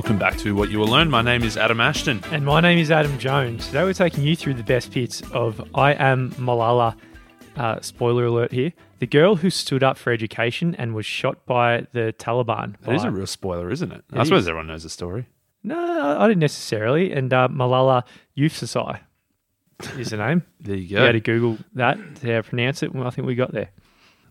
Welcome back to What You Will Learn. My name is Adam Ashton. And my name is Adam Jones. Today we're taking you through the best bits of I Am Malala. Uh, spoiler alert here. The girl who stood up for education and was shot by the Taliban. That is by- a real spoiler, isn't it? It I suppose is. everyone knows the story. No, I didn't necessarily. And uh, Malala Yousafzai is the name. There you You go. had to Google that to pronounce it. Well, I think we got there.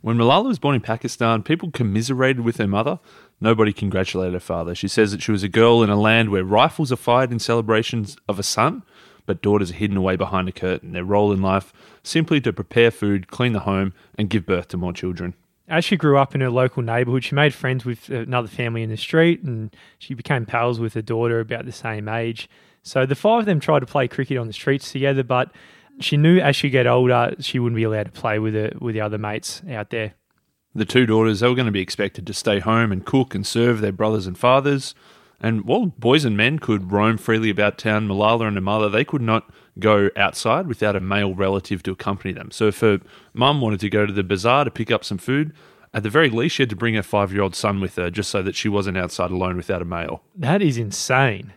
When Malala was born in Pakistan, people commiserated with her mother. Nobody congratulated her father. She says that she was a girl in a land where rifles are fired in celebrations of a son, but daughters are hidden away behind a curtain. Their role in life simply to prepare food, clean the home, and give birth to more children. As she grew up in her local neighbourhood, she made friends with another family in the street and she became pals with her daughter about the same age. So the five of them tried to play cricket on the streets together, but she knew as she get older, she wouldn't be allowed to play with her, with the other mates out there. The two daughters, they were going to be expected to stay home and cook and serve their brothers and fathers. And while boys and men could roam freely about town, Malala and her mother, they could not go outside without a male relative to accompany them. So if her mum wanted to go to the bazaar to pick up some food, at the very least, she had to bring her five year old son with her just so that she wasn't outside alone without a male. That is insane.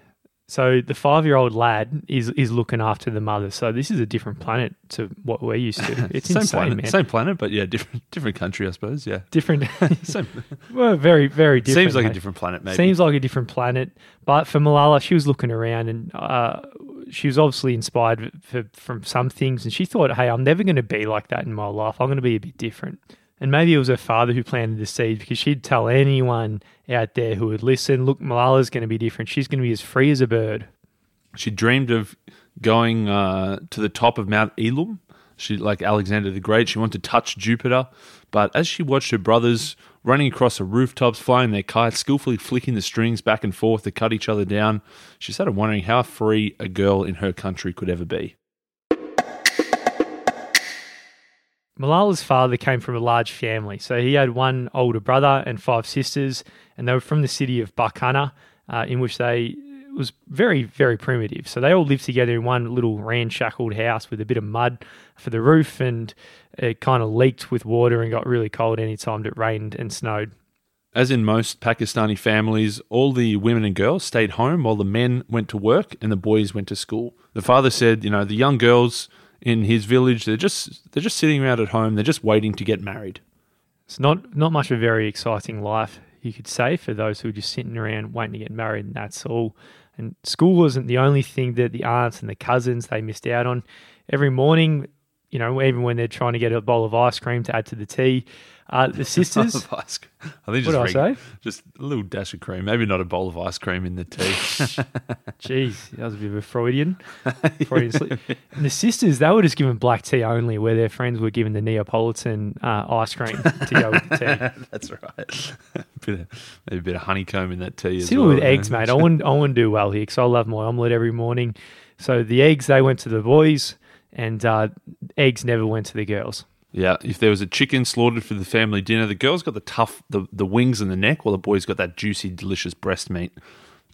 So the five year old lad is is looking after the mother. So this is a different planet to what we're used to. It's same insane, planet, man. same planet, but yeah, different different country, I suppose. Yeah, Different. same. well, very very different. Seems like a different planet, maybe. Seems like a different planet. But for Malala, she was looking around and uh, she was obviously inspired for, from some things. And she thought, hey, I'm never going to be like that in my life. I'm going to be a bit different. And maybe it was her father who planted the seed because she'd tell anyone out there who would listen, look, Malala's going to be different. She's going to be as free as a bird. She dreamed of going uh, to the top of Mount Elum. She, like Alexander the Great, she wanted to touch Jupiter. But as she watched her brothers running across the rooftops, flying their kites, skillfully flicking the strings back and forth to cut each other down, she started wondering how free a girl in her country could ever be. Malala's father came from a large family. So he had one older brother and five sisters, and they were from the city of Barkana, uh, in which they was very, very primitive. So they all lived together in one little ramshackled house with a bit of mud for the roof, and it kind of leaked with water and got really cold anytime it rained and snowed. As in most Pakistani families, all the women and girls stayed home while the men went to work and the boys went to school. The father said, you know, the young girls in his village, they're just they're just sitting around at home, they're just waiting to get married. It's not not much of a very exciting life, you could say, for those who are just sitting around waiting to get married, and that's all. And school wasn't the only thing that the aunts and the cousins they missed out on. Every morning, you know, even when they're trying to get a bowl of ice cream to add to the tea, uh, the sisters. of ice cream. I think What just did I say? Just a little dash of cream, maybe not a bowl of ice cream in the tea. Jeez, that was a bit of a Freudian. Freudian slip. And the sisters, they were just given black tea only, where their friends were given the Neapolitan uh, ice cream to go with the tea. That's right. bit of, maybe a bit of honeycomb in that tea as Still well. with eggs, mate. I wouldn't, I wouldn't do well here because I love my omelette every morning. So the eggs, they went to the boys, and uh, eggs never went to the girls. Yeah, if there was a chicken slaughtered for the family dinner, the girls got the tough, the, the wings and the neck, while the boys got that juicy, delicious breast meat.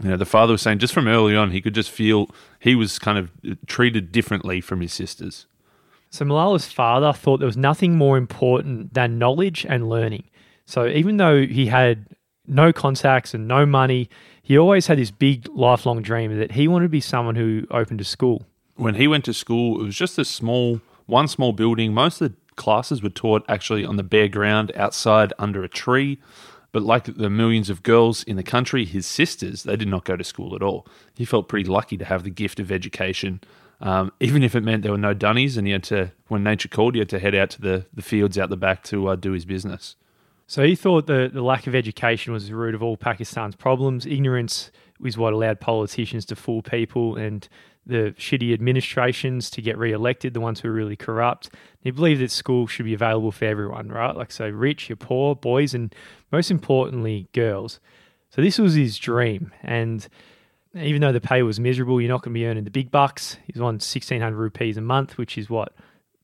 You know, the father was saying just from early on, he could just feel he was kind of treated differently from his sisters. So Malala's father thought there was nothing more important than knowledge and learning. So even though he had no contacts and no money, he always had this big lifelong dream that he wanted to be someone who opened a school. when he went to school, it was just a small, one small building. Most of the classes were taught actually on the bare ground outside under a tree. But like the millions of girls in the country, his sisters, they did not go to school at all. He felt pretty lucky to have the gift of education, um, even if it meant there were no dunnies and he had to, when nature called, he had to head out to the, the fields out the back to uh, do his business. So he thought the, the lack of education was the root of all Pakistan's problems. Ignorance is what allowed politicians to fool people and the shitty administrations to get re-elected, the ones who are really corrupt. He believed that school should be available for everyone, right? Like so rich, you're poor, boys, and most importantly, girls. So this was his dream. And even though the pay was miserable, you're not going to be earning the big bucks. He's on 1600 rupees a month, which is what,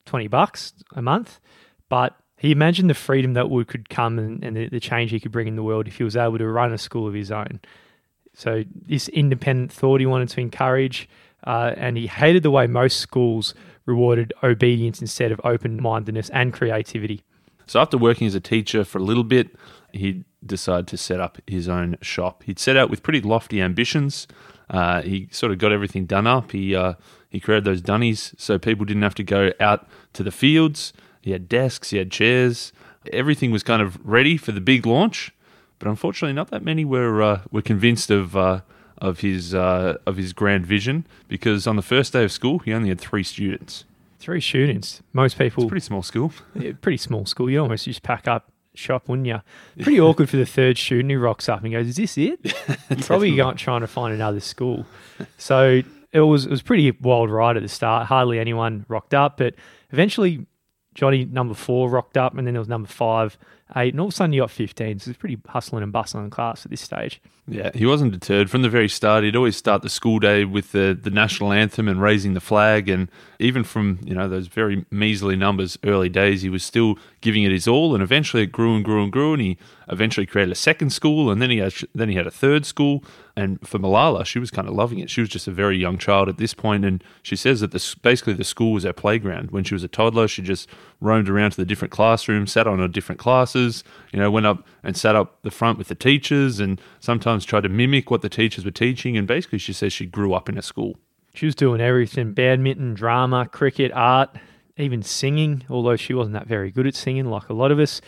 20 bucks a month. But he imagined the freedom that would could come and, and the, the change he could bring in the world if he was able to run a school of his own. So this independent thought he wanted to encourage, uh, and he hated the way most schools rewarded obedience instead of open mindedness and creativity. So after working as a teacher for a little bit, he decide to set up his own shop. He'd set out with pretty lofty ambitions. Uh, he sort of got everything done up. He uh, he created those dunnies so people didn't have to go out to the fields. He had desks, he had chairs. Everything was kind of ready for the big launch. But unfortunately, not that many were uh, were convinced of uh, of his uh, of his grand vision because on the first day of school, he only had three students. Three students. Most people. It's a pretty small school. Yeah, pretty small school. You almost just pack up shop, wouldn't you? Pretty awkward for the third student who rocks up and goes, "Is this it?" Probably going trying to find another school. So it was it was pretty wild ride at the start. Hardly anyone rocked up, but eventually Johnny number four rocked up, and then there was number five, eight, and all of a sudden you got fifteen. So it's pretty hustling and bustling class at this stage. Yeah, he wasn't deterred from the very start. He'd always start the school day with the, the national anthem and raising the flag, and even from you know those very measly numbers early days, he was still giving it his all. And eventually, it grew and grew and grew, and he eventually created a second school, and then he had then he had a third school. And for Malala, she was kind of loving it. She was just a very young child at this point, and she says that this basically the school was her playground. When she was a toddler, she just roamed around to the different classrooms, sat on a different classes, you know, went up and sat up the front with the teachers, and sometimes tried to mimic what the teachers were teaching. And basically, she says she grew up in a school. She was doing everything badminton, drama, cricket, art, even singing, although she wasn't that very good at singing like a lot of us.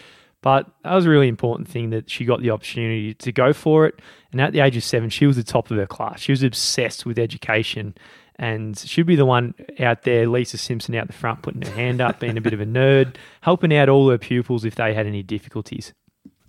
But that was a really important thing that she got the opportunity to go for it. And at the age of seven, she was the top of her class. She was obsessed with education. And she'd be the one out there, Lisa Simpson out the front, putting her hand up, being a bit of a nerd, helping out all her pupils if they had any difficulties.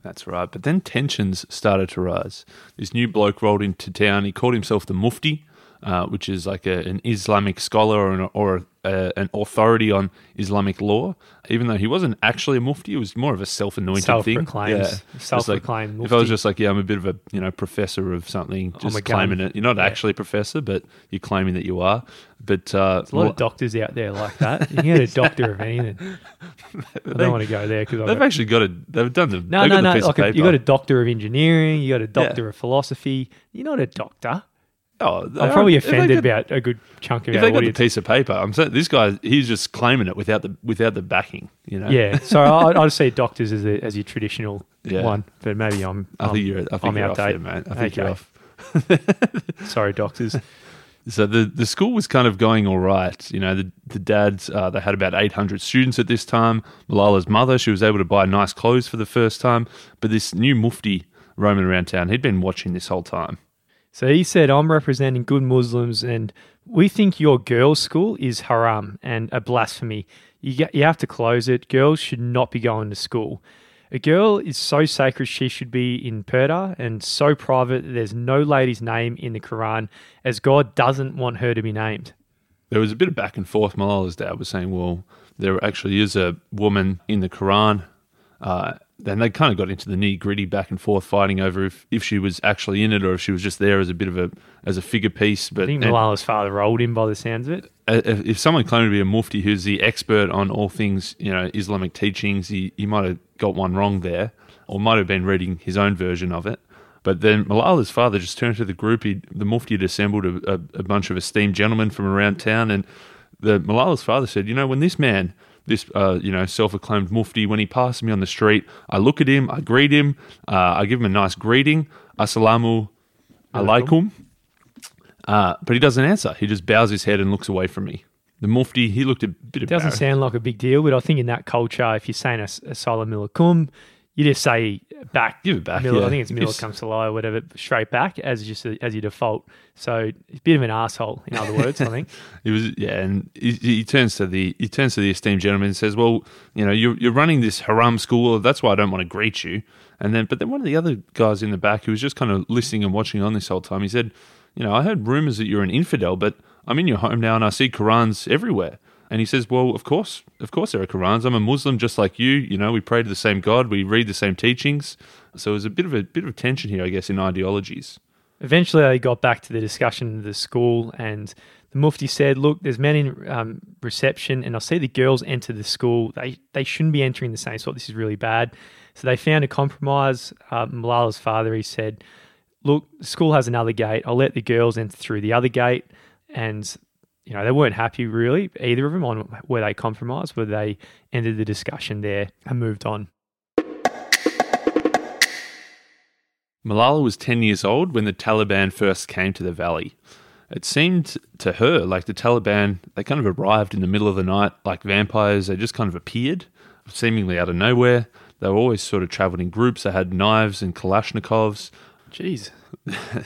That's right. But then tensions started to rise. This new bloke rolled into town. He called himself the Mufti, uh, which is like a, an Islamic scholar or, an, or a, an authority on Islamic law. Even though he wasn't actually a Mufti, it was more of a self-anointed thing. Self-proclaimed, Yeah. self-proclaimed Like, if I was just like, yeah, I'm a bit of a you know professor of something, just a claiming gun. it. You're not actually a professor, but you're claiming that you are. But uh, There's a lot of doctors out there like that. You can get a doctor of anything. I don't want to go there because they've actually got a. They've done the. no, no, got no. Like a, paper. you got a doctor of engineering. You got a doctor Yeah. of philosophy. You're not a doctor. Oh, I'm probably offended about a good chunk of If they got the audience. piece of paper, I'm saying this guy, he's just claiming it without the without the backing. You know. Yeah, so I, I'd say doctors as, a, as your traditional Yeah. one, but maybe I'm. I think you're. I think I'm you're off outdated. there, mate. I think you're off. Sorry, doctors. So the the school was kind of going all right. You know, the the dads uh, they had about 800 students at this time. Malala's mother, she was able to buy nice clothes for the first time. But this new mufti roaming around town, he'd been watching this whole time. So he said, I'm representing good Muslims, and we think your girls' school is haram and a blasphemy. You, get, you have to close it. Girls should not be going to school. A girl is so sacred, she should be in purdah and so private that there's no lady's name in the Quran, as God doesn't want her to be named. There was a bit of back and forth. Malala's dad was saying, "Well, there actually is a woman in the Quran." Uh, then they kind of got into the nitty gritty back and forth, fighting over if, if she was actually in it or if she was just there as a bit of a as a figure piece. But I think Malala's father rolled him by the sounds of it. uh, if if someone claimed to be a mufti who's the expert on all things, you know, Islamic teachings, he, he might have got one wrong there, or might have been reading his own version of it. But then Malala's father just turned to the group. He, the mufti had assembled a, a, a bunch of esteemed gentlemen from around town, and the Malala's father said, "You know, when this man, this uh, you know self-acclaimed mufti, when he passes me on the street, I look at him, I greet him, uh, I give him a nice greeting, assalamu alaikum." Uh, but he doesn't answer. He just bows his head and looks away from me. The mufti, he looked a bit It doesn't sound like a big deal, but I think in that culture, if you're saying a, a salam alaikum, you just say back. Give it back, yeah. I think it's It's- Millicum Salah or whatever, straight back as just a, as your default. So a bit of an asshole, in other words. I think. He was, yeah, and he, he turns to the he turns to the esteemed gentleman and says, "Well, you know, you're you're running this haram school. That's why I don't want to greet you." And then, but then one of the other guys in the back who was just kind of listening and watching on this whole time, he said, "You know, I heard rumors that you're an infidel, but I'm in your home now and I see Qurans everywhere." And he says, "Well, of course, of course there are Qurans. I'm a Muslim just like you. You know, we pray to the same God, we read the same teachings. So there's a bit of a bit of tension here, I guess, in ideologies." Eventually, they got back to the discussion of the school, and the Mufti said, "Look, there's men in um, reception, and I see the girls enter the school. They they shouldn't be entering the same spot. This is really bad." So they found a compromise. Uh, Malala's father, he said, "Look, the school has another gate. I'll let the girls enter through the other gate." And you know they weren't happy really either of them on where they compromised, where they ended the discussion there and moved on. Malala was 10 years old when the Taliban first came to the valley. It seemed to her like the Taliban, they kind of arrived in the middle of the night like vampires. They just kind of appeared, seemingly out of nowhere. They were always sort of traveled in groups. They had knives and Kalashnikovs. Jeez.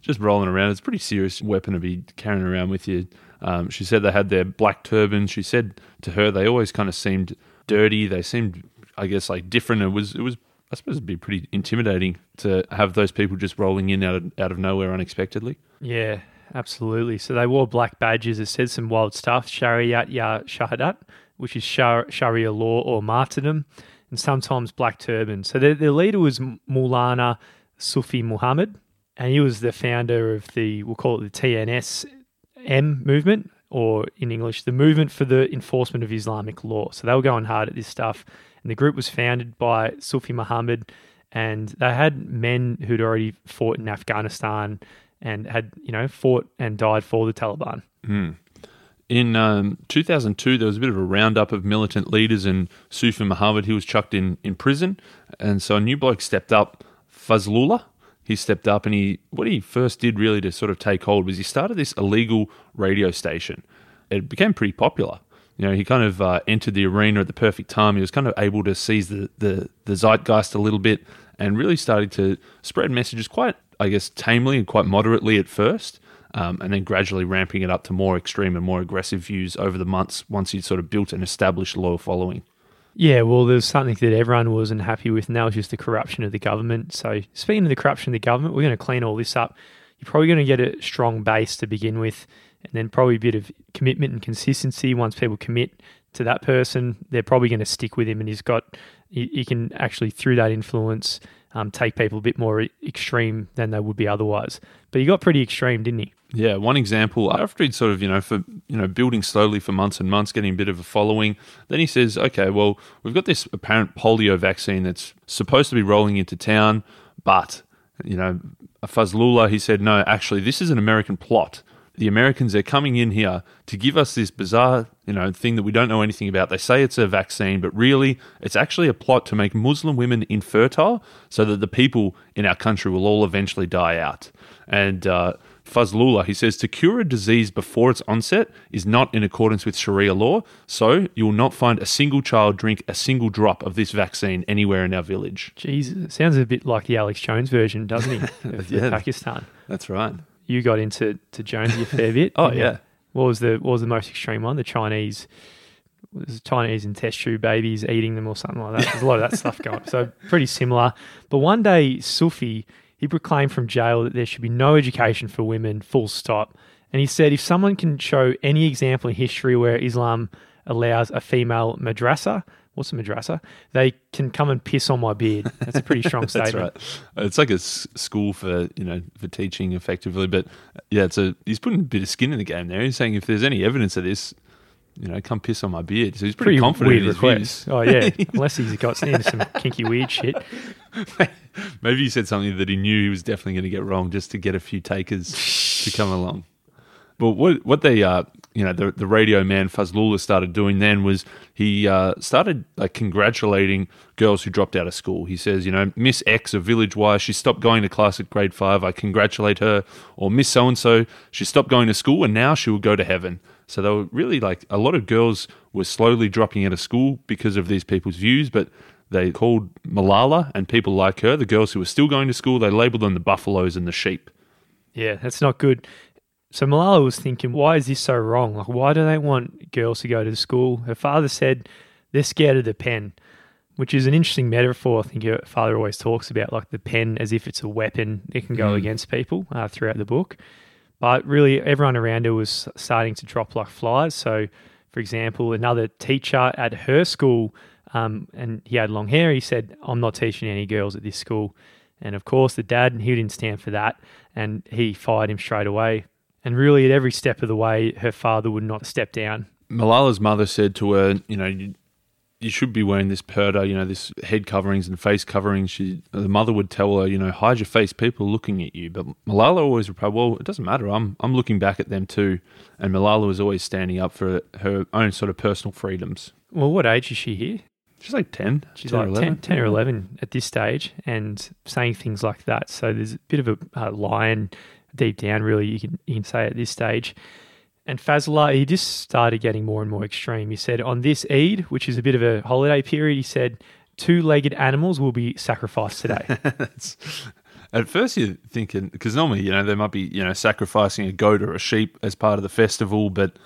just rolling around. It's a pretty serious weapon to be carrying around with you. Um, she said they had their black turbans. She said to her they always kind of seemed dirty. They seemed, I guess, like different. It was, it was, I suppose, it'd be pretty intimidating to have those people just rolling in out of out of nowhere unexpectedly. Yeah, absolutely. So they wore black badges. It said some wild stuff: Shariat ya Shahadat, which is Sharia law or martyrdom, and sometimes black turbans. So their, their leader was Maulana Sufi Muhammad, and he was the founder of the we'll call it the TNS M movement, or in English, the Movement for the Enforcement of Islamic Law. So they were going hard at this stuff. And the group was founded by Sufi Muhammad, and they had men who'd already fought in Afghanistan and had, you know, fought and died for the Taliban. Mm. In um, 2002, there was a bit of a roundup of militant leaders, and Sufi Muhammad, he was chucked in, in prison. And so a new bloke stepped up, Fazlullah, he stepped up and he what he first did really to sort of take hold was he started this illegal radio station. It became pretty popular. You know, he kind of uh, entered the arena at the perfect time. He was kind of able to seize the, the, the zeitgeist a little bit and really started to spread messages quite, I guess, tamely and quite moderately at first. Um, and then gradually ramping it up to more extreme and more aggressive views over the months once he'd sort of built an established loyal following. Yeah, well, there's something that everyone wasn't happy with, and that was just the corruption of the government. So, speaking of the corruption of the government, we're going to clean all this up. You're probably going to get a strong base to begin with, and then probably a bit of commitment and consistency. Once people commit to that person, they're probably going to stick with him, and he's got, he, can actually, through that influence, um, take people a bit more extreme than they would be otherwise. But he got pretty extreme, didn't he? Yeah, one example after he'd sort of you know for you know building slowly for months and months, getting a bit of a following. Then he says, "Okay, well we've got this apparent polio vaccine that's supposed to be rolling into town, but you know Fazlullah he said, no, actually this is an American plot. The Americans are coming in here to give us this bizarre you know thing that we don't know anything about. They say it's a vaccine, but really it's actually a plot to make Muslim women infertile, so that the people in our country will all eventually die out." And uh, Fazlullah, he says, to cure a disease before its onset is not in accordance with Sharia law, so you will not find a single child drink a single drop of this vaccine anywhere in our village. Jesus, it sounds a bit like the Alex Jones version, doesn't he, of yeah, Pakistan? That's right. You got into to Jonesy a fair bit. oh, yeah. What was the what was the most extreme one? The Chinese was Chinese in test tube babies eating them or something like that. There's a lot of that stuff going. So pretty similar. But one day, Sufi he proclaimed from jail that there should be no education for women, full stop. And he said if someone can show any example in history where Islam allows a female madrasa, what's a madrasa? They can come and piss on my beard. That's a pretty strong statement. That's right. It's like a s- school for you know for teaching effectively, but yeah, it's a he's putting a bit of skin in the game there. He's saying if there's any evidence of this, you know, come piss on my beard. So he's pretty, pretty confident weird in his request. Views. Oh yeah, unless he's got into some kinky weird shit. Maybe he said something that he knew he was definitely going to get wrong just to get a few takers to come along. But what what they uh you know the the radio man Fazlullah started doing then was he uh, started like congratulating girls who dropped out of school. He says, you know, Miss X of Village Y, she stopped going to class at grade five. I congratulate her. Or Miss So and So, she stopped going to school and now she will go to heaven. So they were really like a lot of girls were slowly dropping out of school because of these people's views, but they called Malala and people like her, the girls who were still going to school, they labeled them the buffaloes and the sheep. Yeah, that's not good. So Malala was thinking, why is this so wrong? Like, why do they want girls to go to school? Her father said they're scared of the pen, which is an interesting metaphor. I think her father always talks about, like the pen as if it's a weapon it can go mm. against people uh, throughout the book. But really, everyone around her was starting to drop like flies. So, for example, another teacher at her school, um, and he had long hair, he said, I'm not teaching any girls at this school. And of course, the dad, he didn't stand for that, and he fired him straight away. And really, at every step of the way, her father would not step down. Malala's mother said to her, you know, you should be wearing this purdah, you know, this head coverings and face coverings. She, the mother would tell her, you know, hide your face. People are looking at you. But Malala always replied, well, it doesn't matter. I'm, I'm looking back at them too. And Malala was always standing up for her own sort of personal freedoms. Well, what age is she here? She's like 10. She's 10 or like 11. 10, 10 or 11 at this stage and saying things like that. So there's a bit of a uh, lion deep down, really, you can, you can say at this stage. And Fazlullah, he just started getting more and more extreme. He said, on this Eid, which is a bit of a holiday period, he said, two legged animals will be sacrificed today. At first, you're thinking because normally, you know, they might be, you know, sacrificing a goat or a sheep as part of the festival. But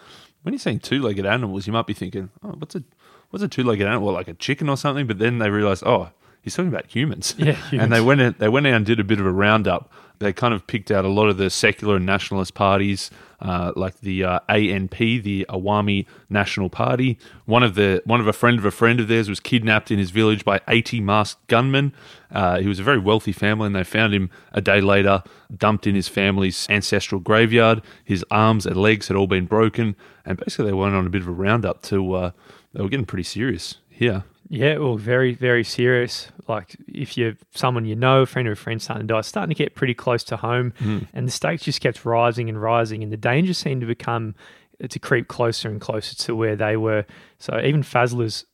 when you're saying two-legged animals, you might be thinking, oh, what's a what's a two-legged animal? Like a chicken or something. But then they realize, oh, he's talking about humans. Yeah, and they went in, they went out and did a bit of a roundup. They kind of picked out a lot of the secular and nationalist parties, uh, like the uh, ANP, the Awami National Party. One of the one of a friend of a friend of theirs was kidnapped in his village by 80 masked gunmen. Uh, he was a very wealthy family, and they found him a day later, dumped in his family's ancestral graveyard. His arms and legs had all been broken, and basically they went on a bit of a roundup to. Uh, they were getting pretty serious here. Yeah, well, very, very serious. Like if you're someone you know, a friend or a friend starting to die, starting to get pretty close to home, mm-hmm. and the stakes just kept rising and rising, and the danger seemed to become uh, to creep closer and closer to where they were. So even Fazl's,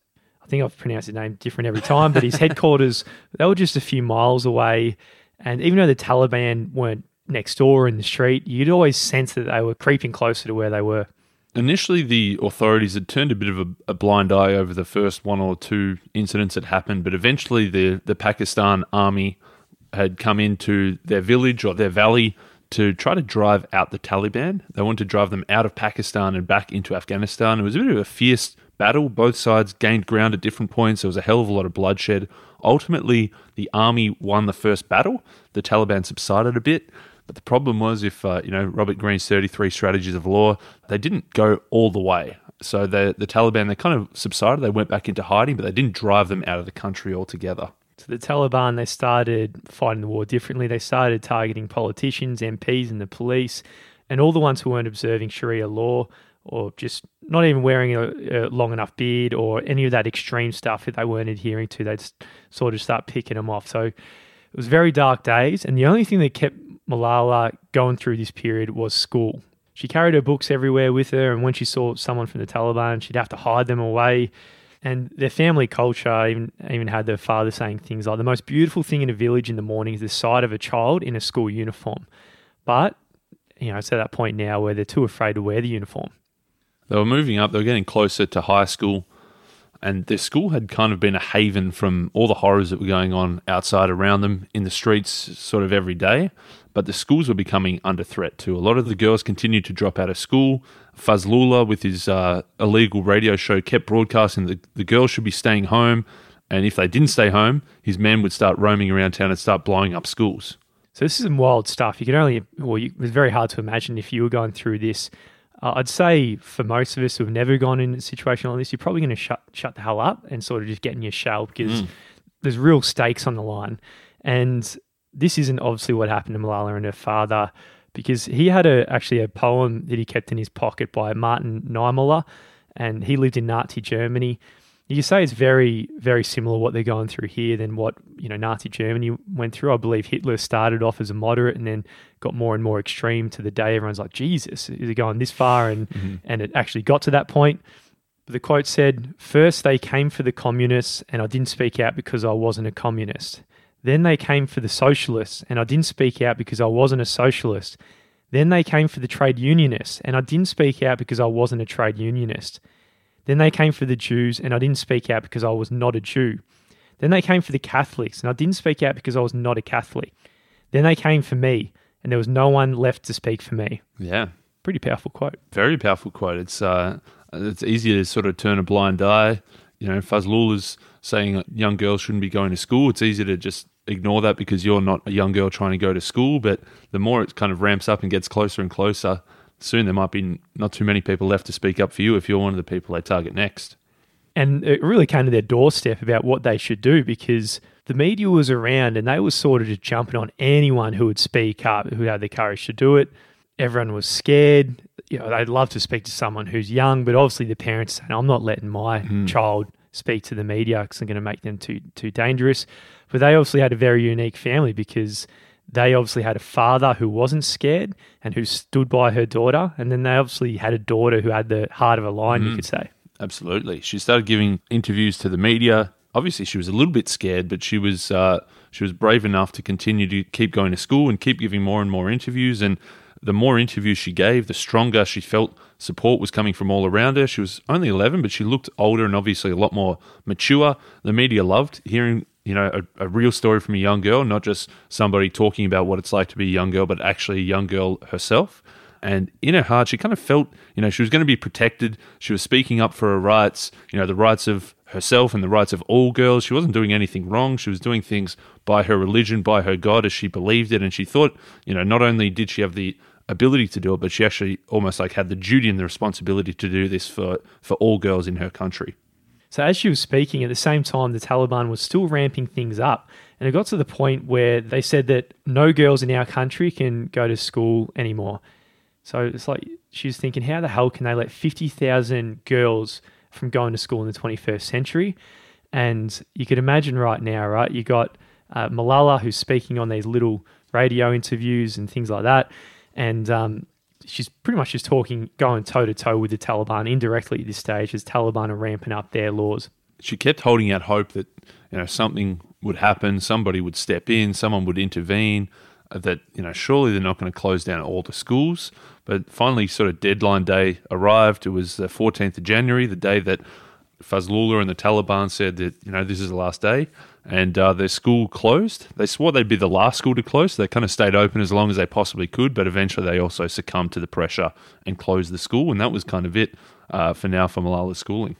I think I've pronounced his name different every time, but his headquarters they were just a few miles away, and even though the Taliban weren't next door in the street, you'd always sense that they were creeping closer to where they were. Initially, the authorities had turned a bit of a, a blind eye over the first one or two incidents that happened, but eventually the, the Pakistan army had come into their village or their valley to try to drive out the Taliban. They wanted to drive them out of Pakistan and back into Afghanistan. It was a bit of a fierce battle. Both sides gained ground at different points. There was a hell of a lot of bloodshed. Ultimately, the army won the first battle. The Taliban subsided a bit. But the problem was, if uh, you know Robert Greene's 33 strategies of law, they didn't go all the way. So the the Taliban they kind of subsided. They went back into hiding, but they didn't drive them out of the country altogether. So the Taliban, they started fighting the war differently. They started targeting politicians, MPs, and the police, and all the ones who weren't observing Sharia law or just not even wearing a, a long enough beard or any of that extreme stuff that they weren't adhering to. They'd sort of start picking them off. So it was very dark days, and the only thing that kept Malala going through this period was school. She carried her books everywhere with her, and when she saw someone from the Taliban, she'd have to hide them away. And their family culture even even had their father saying things like, "The most beautiful thing in a village in the morning is the sight of a child in a school uniform." But you know, it's at that point now where they're too afraid to wear the uniform. They were moving up. They were getting closer to high school, and their school had kind of been a haven from all the horrors that were going on outside around them in the streets, sort of every day. But the schools were becoming under threat too. A lot of the girls continued to drop out of school. Fazlullah, with his uh, illegal radio show, kept broadcasting that the girls should be staying home, and if they didn't stay home, his men would start roaming around town and start blowing up schools. So this is some wild stuff. You can only, well, you, was very hard to imagine if you were going through this. Uh, I'd say for most of us who have never gone in a situation like this, you're probably going to shut shut the hell up and sort of just get in your shell because there's real stakes on the line. And this isn't obviously what happened to Malala and her father because he had a actually a poem that he kept in his pocket by Martin Niemöller, and he lived in Nazi Germany. You say it's very, very similar what they're going through here than what you know Nazi Germany went through. I believe Hitler started off as a moderate and then got more and more extreme to the day everyone's like, Jesus, is it going this far? And mm-hmm. and it actually got to that point. But the quote said, First they came for the communists, and I didn't speak out because I wasn't a communist. Then they came for the socialists, and I didn't speak out because I wasn't a socialist. Then they came for the trade unionists, and I didn't speak out because I wasn't a trade unionist. Then they came for the Jews, and I didn't speak out because I was not a Jew. Then they came for the Catholics, and I didn't speak out because I was not a Catholic. Then they came for me, and there was no one left to speak for me. Yeah, Pretty powerful quote. very powerful quote. It's uh, it's easy to sort of turn a blind eye. You know, Fazlullah's saying young girls shouldn't be going to school. It's easy to just ignore that because you're not a young girl trying to go to school. But the more it kind of ramps up and gets closer and closer, soon there might be not too many people left to speak up for you if you're one of the people they target next. and it really came to their doorstep about what they should do because the media was around and they were sort of just jumping on anyone who would speak up, who had the courage to do it. Everyone was scared. You know, they'd love to speak to someone who's young, but obviously the parents saying, "I'm not letting my hmm. child speak to the media because I'm going to make them too too dangerous." But they obviously had a very unique family because they obviously had a father who wasn't scared and who stood by her daughter, and then they obviously had a daughter who had the heart of a lion, you could say. Absolutely. She started giving interviews to the media. Obviously, she was a little bit scared, but she was uh, she was brave enough to continue to keep going to school and keep giving more and more interviews. And the more interviews she gave, the stronger she felt support was coming from all around her. She was only 11, but she looked older and obviously a lot more mature. The media loved hearing, you know, a, a, real story from a young girl, not just somebody talking about what it's like to be a young girl, but actually a young girl herself. And in her heart, she kind of felt, you know, she was going to be protected. She was speaking up for her rights, you know, the rights of herself and the rights of all girls. She wasn't doing anything wrong. She was doing things by her religion, by her God, as she believed it. And she thought, you know, not only did she have the ability to do it, but she actually almost like had the duty and the responsibility to do this for, for all girls in her country. So as she was speaking, at the same time, the Taliban was still ramping things up. And it got to the point where they said that no girls in our country can go to school anymore. So it's like she was thinking, how the hell can they let 50,000 girls from going to school in the 21st century? And you could imagine right now, right? You got uh, Malala who's speaking on these little radio interviews and things like that and um, she's pretty much just talking, going toe to toe with the Taliban indirectly at this stage as Taliban are ramping up their laws. She kept holding out hope that you know something would happen, somebody would step in, someone would intervene. Uh, that you know, surely they're not going to close down all the schools. But finally, sort of deadline day arrived. It was the 14th of January, the day that Fazlullah and the Taliban said that you know this is the last day and uh, their school closed. They swore they'd be the last school to close. So they kind of stayed open as long as they possibly could, but eventually they also succumbed to the pressure and closed the school. And that was kind of it uh, for now for Malala's schooling.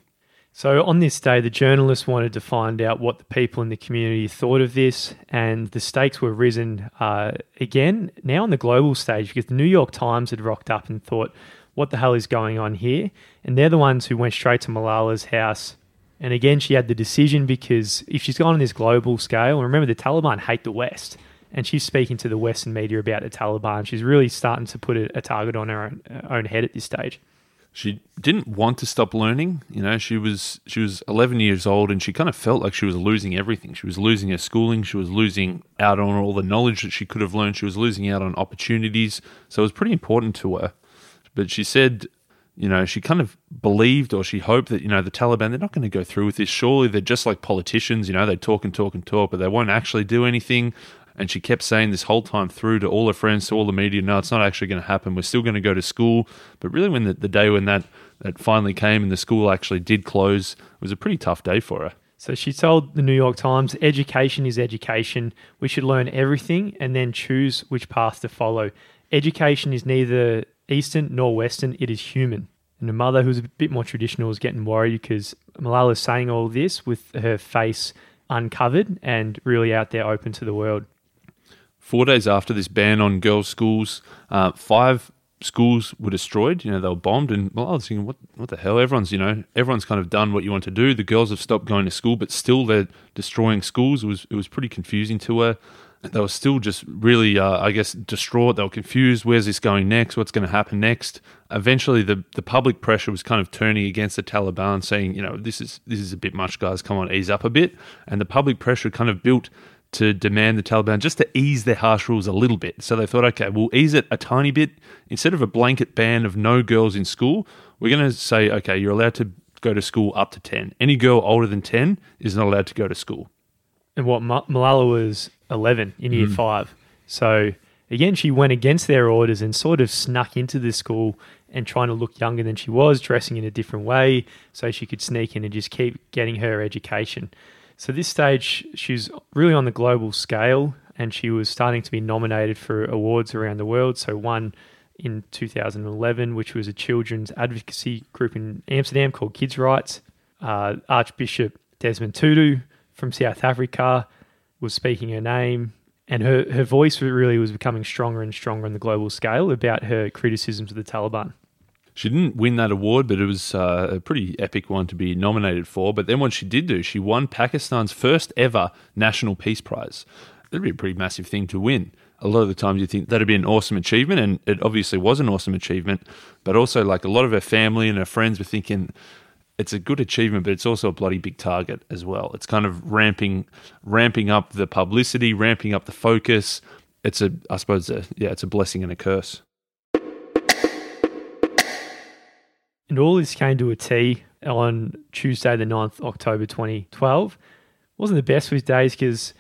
So on this day, the journalists wanted to find out what the people in the community thought of this, and the stakes were risen uh, again now on the global stage because the New York Times had rocked up and thought, "What the hell is going on here?" And they're the ones who went straight to Malala's house and again, she had the decision because if she's gone on this global scale, and remember the Taliban hate the West, and she's speaking to the Western media about the Taliban, she's really starting to put a, a target on her own, uh, own head at this stage. She didn't want to stop learning. You know, she was she was 11 years old, and she kind of felt like she was losing everything. She was losing her schooling. She was losing out on all the knowledge that she could have learned. She was losing out on opportunities. So it was pretty important to her. But she said you know, she kind of believed or she hoped that, you know, the Taliban, they're not going to go through with this. Surely they're just like politicians, you know, they talk and talk and talk, but they won't actually do anything. And she kept saying this whole time through to all her friends, to all the media, no, it's not actually going to happen. We're still going to go to school. But really, when the, the day when that, that finally came and the school actually did close, it was a pretty tough day for her. So she told the New York Times, education is education. We should learn everything and then choose which path to follow. Education is neither Eastern nor Western, it is human. And the mother, who's a bit more traditional, was getting worried because Malala's saying all this with her face uncovered and really out there open to the world. Four days after this ban on girls' schools, uh, five schools were destroyed. You know, they were bombed, and well, I was thinking, what, what the hell? Everyone's, you know, everyone's kind of done what you want to do. The girls have stopped going to school, but still they're destroying schools. It was it was pretty confusing to her they were still just really, uh, I guess, distraught. They were confused. Where's this going next? What's going to happen next? Eventually, the, the public pressure was kind of turning against the Taliban, saying, you know, this is this is a bit much, guys. Come on, ease up a bit. And the public pressure kind of built to demand the Taliban just to ease their harsh rules a little bit. So they thought, okay, we'll ease it a tiny bit. Instead of a blanket ban of no girls in school, we're going to say, okay, you're allowed to go to school up to 10. Any girl older than 10 is not allowed to go to school. And what Malala was 11 in year mm. five. So again, she went against their orders and sort of snuck into the school and trying to look younger than she was, dressing in a different way so she could sneak in and just keep getting her education. So this stage, she's really on the global scale and she was starting to be nominated for awards around the world. So one in 2011, which was a children's advocacy group in Amsterdam called Kids Rights. Uh, Archbishop Desmond Tutu from South Africa was speaking her name, and her, her voice really was becoming stronger and stronger on the global scale about her criticisms of the Taliban. She didn't win that award, but it was uh, a pretty epic one to be nominated for. But then what she did do, she won Pakistan's first ever National Peace Prize. That'd be a pretty massive thing to win. A lot of the times you think that'd be an awesome achievement, and it obviously was an awesome achievement. But also, like a lot of her family and her friends were thinking, it's a good achievement, but it's also a bloody big target as well. It's kind of ramping ramping up the publicity, ramping up the focus. It's a, I suppose, a, yeah, it's a blessing and a curse. And all this came to a T on Tuesday, the 9th October 2012. It Wasn't the best of his days because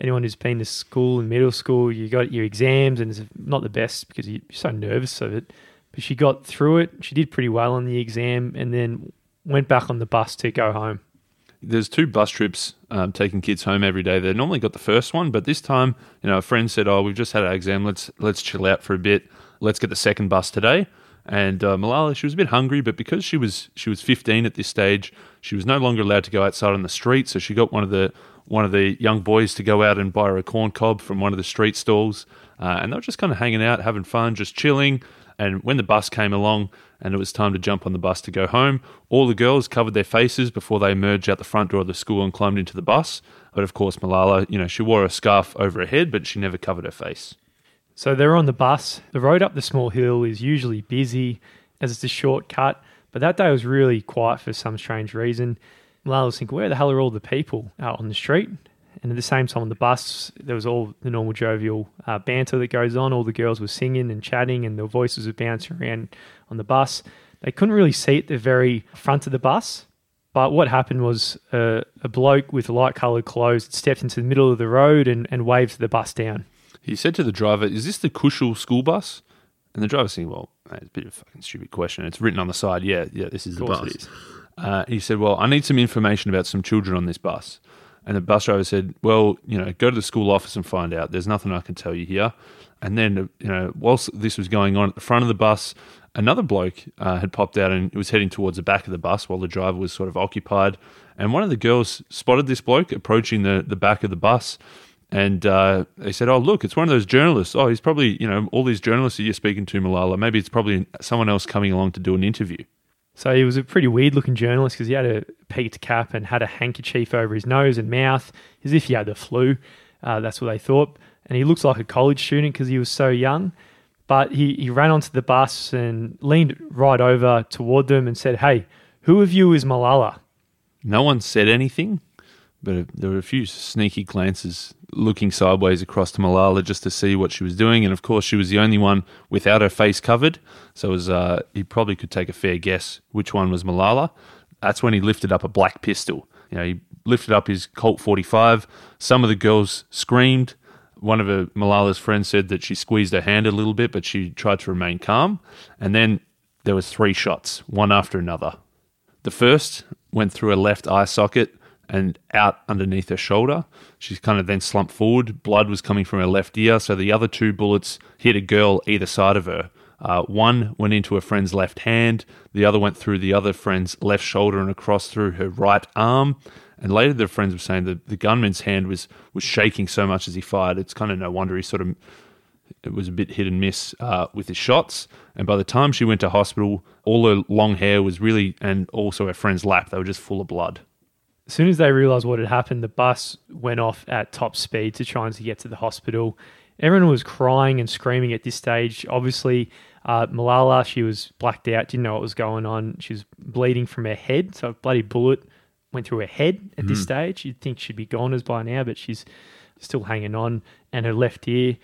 anyone who's been to school and middle school, you got your exams, and it's not the best because you're so nervous of it. But she got through it. She did pretty well on the exam, and then went back on the bus to go home. There's two bus trips um, taking kids home every day. They normally got the first one, but this time, you know, a friend said, "Oh, we've just had our exam. Let's let's chill out for a bit. Let's get the second bus today." And uh, Malala, she was a bit hungry, but because she was she was 15 at this stage, she was no longer allowed to go outside on the street. So she got one of the one of the young boys to go out and buy her a corn cob from one of the street stalls, uh, and they were just kind of hanging out, having fun, just chilling. And when the bus came along and it was time to jump on the bus to go home, all the girls covered their faces before they emerged out the front door of the school and climbed into the bus. But of course, Malala, you know, she wore a scarf over her head, but she never covered her face. So they're on the bus. The road up the small hill is usually busy as it's a shortcut, but that day was really quiet for some strange reason. Malala was thinking, where the hell are all the people out on the street? And at the same time on the bus, there was all the normal jovial uh, banter that goes on. All the girls were singing and chatting, and their voices were bouncing around on the bus. They couldn't really see at the very front of the bus. But what happened was uh, a bloke with light coloured clothes stepped into the middle of the road and, and waved the bus down. He said to the driver, Is this the Khushal school bus? And the driver said, Well, it's a bit of a fucking stupid question. It's written on the side. Yeah, yeah, this is the bus. Uh, he said, Well, I need some information about some children on this bus. And the bus driver said, "Well, you know, go to the school office and find out. There's nothing I can tell you here." And then, you know, whilst this was going on at the front of the bus, another bloke uh, had popped out and it was heading towards the back of the bus while the driver was sort of occupied. And one of the girls spotted this bloke approaching the the back of the bus. And uh, they said, "Oh, look, it's one of those journalists. Oh, he's probably, you know, all these journalists that you're speaking to, Malala. Maybe it's probably someone else coming along to do an interview." So he was a pretty weird looking journalist because he had a peaked cap and had a handkerchief over his nose and mouth as if he had the flu. Uh, that's what they thought. And he looks like a college student because he was so young. But he, he ran onto the bus and leaned right over toward them and said, Hey, who of you is Malala? No one said anything, but there were a few sneaky glances looking sideways across to Malala just to see what she was doing. And of course, she was the only one without her face covered. So was, uh, he probably could take a fair guess which one was Malala. That's when he lifted up a black pistol. You know, he lifted up his Colt 45. Some of the girls screamed. One of her, Malala's friends said that she squeezed her hand a little bit, but she tried to remain calm. And then there was three shots, one after another. The first went through her left eye socket and out underneath her shoulder. She kind of then slumped forward. Blood was coming from her left ear. So the other two bullets hit a girl either side of her. Uh, one went into a friend's left hand. The other went through the other friend's left shoulder and across through her right arm. And later, the friends were saying that the gunman's hand was was shaking so much as he fired. It's kind of no wonder he sort of it was a bit hit and miss uh, with his shots. And by the time she went to hospital, all her long hair was really, and also her friend's lap, they were just full of blood. As soon as they realised what had happened, the bus went off at top speed to try and to get to the hospital. Everyone was crying and screaming at this stage. Obviously, uh, Malala, she was blacked out, didn't know what was going on. She was bleeding from her head, so a bloody bullet went through her head at mm. this stage. You'd think she'd be gone as by now, but she's still hanging on. And her left ear,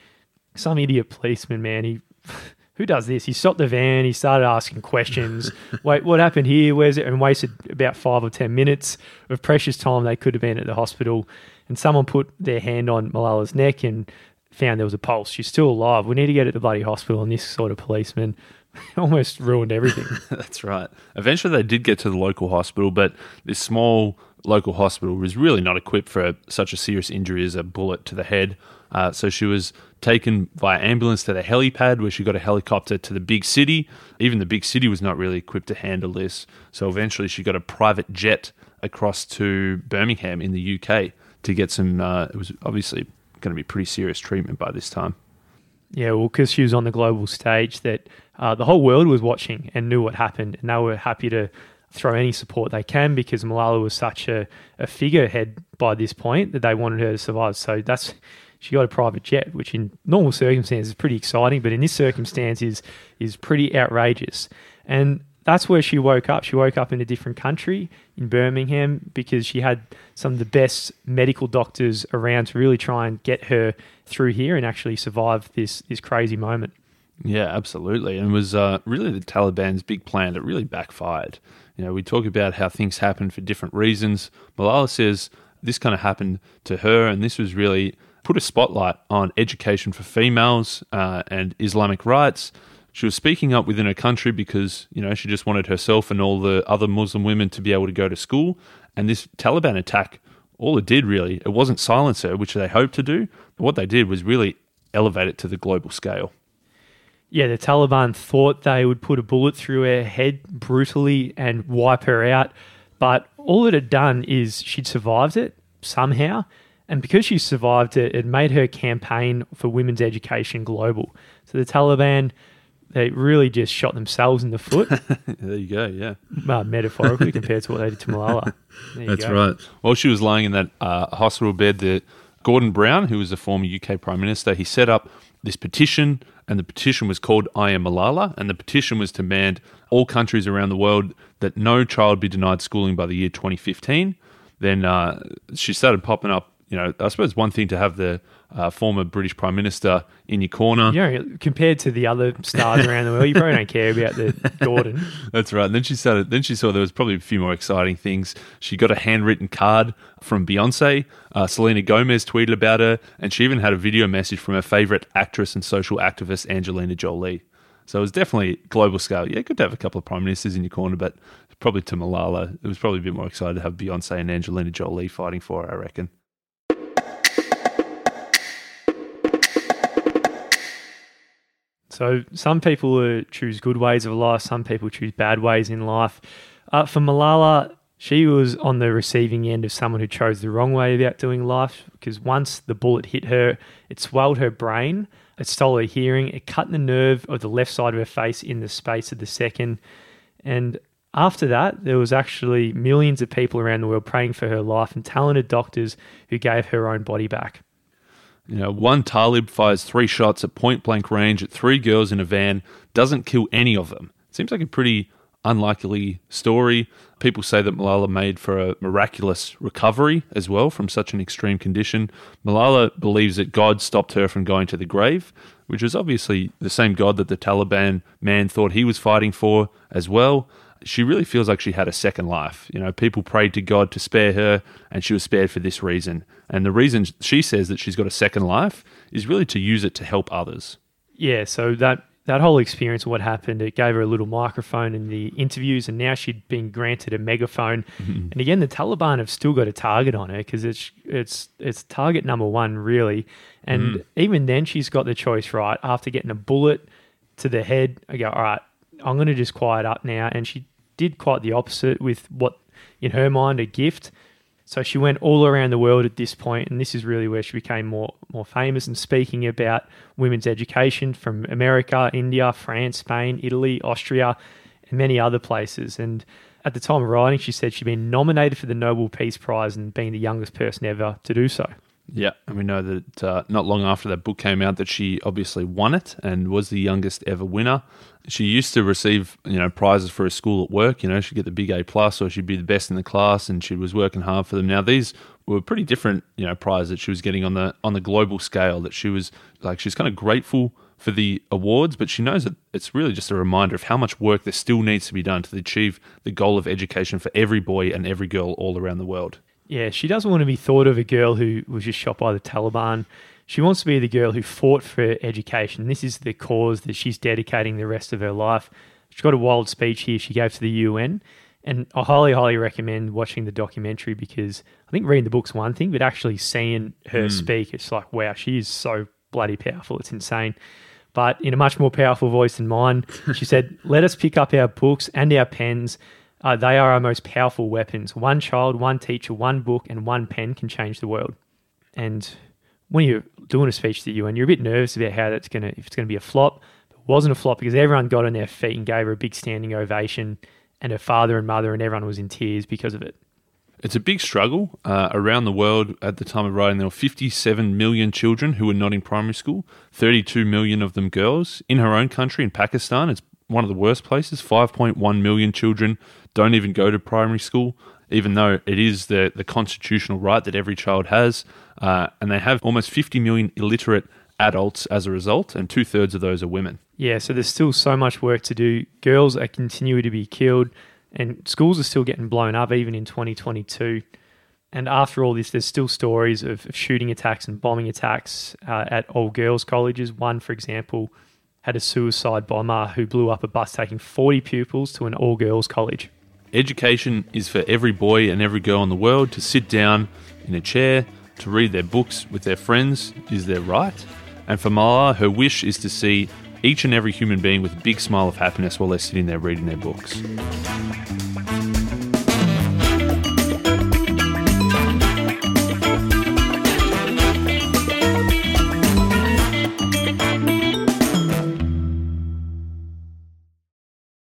some idiot policeman, man, he who does this? He stopped the van, he started asking questions. Wait, what happened here? Where's it? And wasted about five or 10 minutes of precious time they could have been at the hospital. And someone put their hand on Malala's neck and found there was a pulse. She's still alive. We need to get to the bloody hospital. And this sort of policeman almost ruined everything. That's right. Eventually, they did get to the local hospital, but this small local hospital was really not equipped for such a serious injury as a bullet to the head. Uh, so she was taken via ambulance to the helipad where she got a helicopter to the big city. Even the big city was not really equipped to handle this. So eventually she got a private jet across to Birmingham in the UK to get some, uh, it was obviously going to be pretty serious treatment by this time. Yeah, well, because she was on the global stage that uh, the whole world was watching and knew what happened, and they were happy to throw any support they can because Malala was such a, a figurehead by this point that they wanted her to survive. So that's she got a private jet, which in normal circumstances is pretty exciting, but in this circumstance is is pretty outrageous. And that's where she woke up. She woke up in a different country in Birmingham because she had some of the best medical doctors around to really try and get her through here and actually survive this this crazy moment. Yeah, absolutely. And it was uh, really the Taliban's big plan that really backfired. You know, we talk about how things happen for different reasons. Malala says this kind of happened to her, and this was really put a spotlight on education for females uh, and Islamic rights. She was speaking up within her country because, you know, she just wanted herself and all the other Muslim women to be able to go to school. And this Taliban attack, all it did really, it wasn't silence her, which they hoped to do, but what they did was really elevate it to the global scale. Yeah, the Taliban thought they would put a bullet through her head brutally and wipe her out, but all it had done is she'd survived it somehow. And because she survived it, it made her campaign for women's education global. So the Taliban, they really just shot themselves in the foot. there you go, yeah. Uh, metaphorically compared to what they did to Malala. That's go. right. While she was lying in that uh, hospital bed, the Gordon Brown, who was the former UK Prime Minister, he set up this petition, and the petition was called I Am Malala, and the petition was to demand all countries around the world that no child be denied schooling by the year 2015. Then uh, she started popping up you know, I suppose one thing to have the uh, former British Prime Minister in your corner. Yeah, compared to the other stars around the world, you probably don't care about the Gordon. That's right. And then she started. Then she saw there was probably a few more exciting things. She got a handwritten card from Beyonce. Uh, Selena Gomez tweeted about her, and she even had a video message from her favorite actress and social activist Angelina Jolie. So it was definitely global scale. Yeah, good to have a couple of prime ministers in your corner, but probably to Malala, it was probably a bit more excited to have Beyonce and Angelina Jolie fighting for her. I reckon. So some people choose good ways of life, some people choose bad ways in life. Uh, for Malala, she was on the receiving end of someone who chose the wrong way about doing life because once the bullet hit her, it swelled her brain, it stole her hearing, it cut the nerve of the left side of her face in the space of the second. And after that, there was actually millions of people around the world praying for her life and talented doctors who gave her own body back. You know, one Talib fires three shots at point blank range at three girls in a van, doesn't kill any of them. Seems like a pretty unlikely story. People say that Malala made for a miraculous recovery as well from such an extreme condition. Malala believes that God stopped her from going to the grave, which was obviously the same God that the Taliban man thought he was fighting for as well she really feels like she had a second life. You know, people prayed to God to spare her, and she was spared for this reason. And the reason she says that she's got a second life is really to use it to help others. Yeah, so that that whole experience, of what happened, it gave her a little microphone in the interviews, and now she'd been granted a megaphone. Mm-hmm. And again, the Taliban have still got a target on her because it's it's it's target number one really. And mm. even then, she's got the choice right after getting a bullet to the head. I go, all right, I'm going to just quiet up now. And she did quite the opposite with what, in her mind, a gift. So she went all around the world at this point, and this is really where she became more more famous and speaking about women's education from America, India, France, Spain, Italy, Austria, and many other places. And at the time of writing, she said she'd been nominated for the Nobel Peace Prize and being the youngest person ever to do so. Yeah, and we know that uh, not long after that book came out, that she obviously won it and was the youngest ever winner. She used to receive, you know, prizes for her school at work. You know, she'd get the big A plus, or she'd be the best in the class, and she was working hard for them. Now these were pretty different, you know, prizes that she was getting on the on the global scale. That she was like, she's kind of grateful for the awards, but she knows that it's really just a reminder of how much work there still needs to be done to achieve the goal of education for every boy and every girl all around the world. Yeah, she doesn't want to be thought of a girl who was just shot by the Taliban. She wants to be the girl who fought for education. This is the cause that she's dedicating the rest of her life. She's got a wild speech here she gave to the UN. And I highly, highly recommend watching the documentary because I think reading the book's one thing, but actually seeing her mm. speak, it's like, wow, she is so bloody powerful. It's insane. But in a much more powerful voice than mine, she said, Let us pick up our books and our pens uh, they are our most powerful weapons. One child, one teacher, one book, and one pen can change the world. And when you're doing a speech to the UN, you're a bit nervous about how that's gonna if it's gonna be a flop, it wasn't a flop because everyone got on their feet and gave her a big standing ovation, and her father and mother and everyone was in tears because of it. It's a big struggle uh, around the world. At the time of writing, there were 57 million children who were not in primary school, 32 million of them girls. In her own country, in Pakistan, it's one of the worst places. 5.1 million children don't even go to primary school, even though it is the, the constitutional right that every child has. Uh, and they have almost 50 million illiterate adults as a result, and two thirds of those are women. Yeah, so there's still so much work to do. Girls are continuing to be killed, and schools are still getting blown up even in 2022. And after all this, there's still stories of, shooting attacks and bombing attacks uh, at all girls' colleges. One, for example, had a suicide bomber who blew up a bus taking 40 pupils to an all girls college. Education is for every boy and every girl in the world to sit down in a chair, to read their books with their friends is their right. And for Malala, her wish is to see each and every human being with a big smile of happiness while they're sitting there reading their books.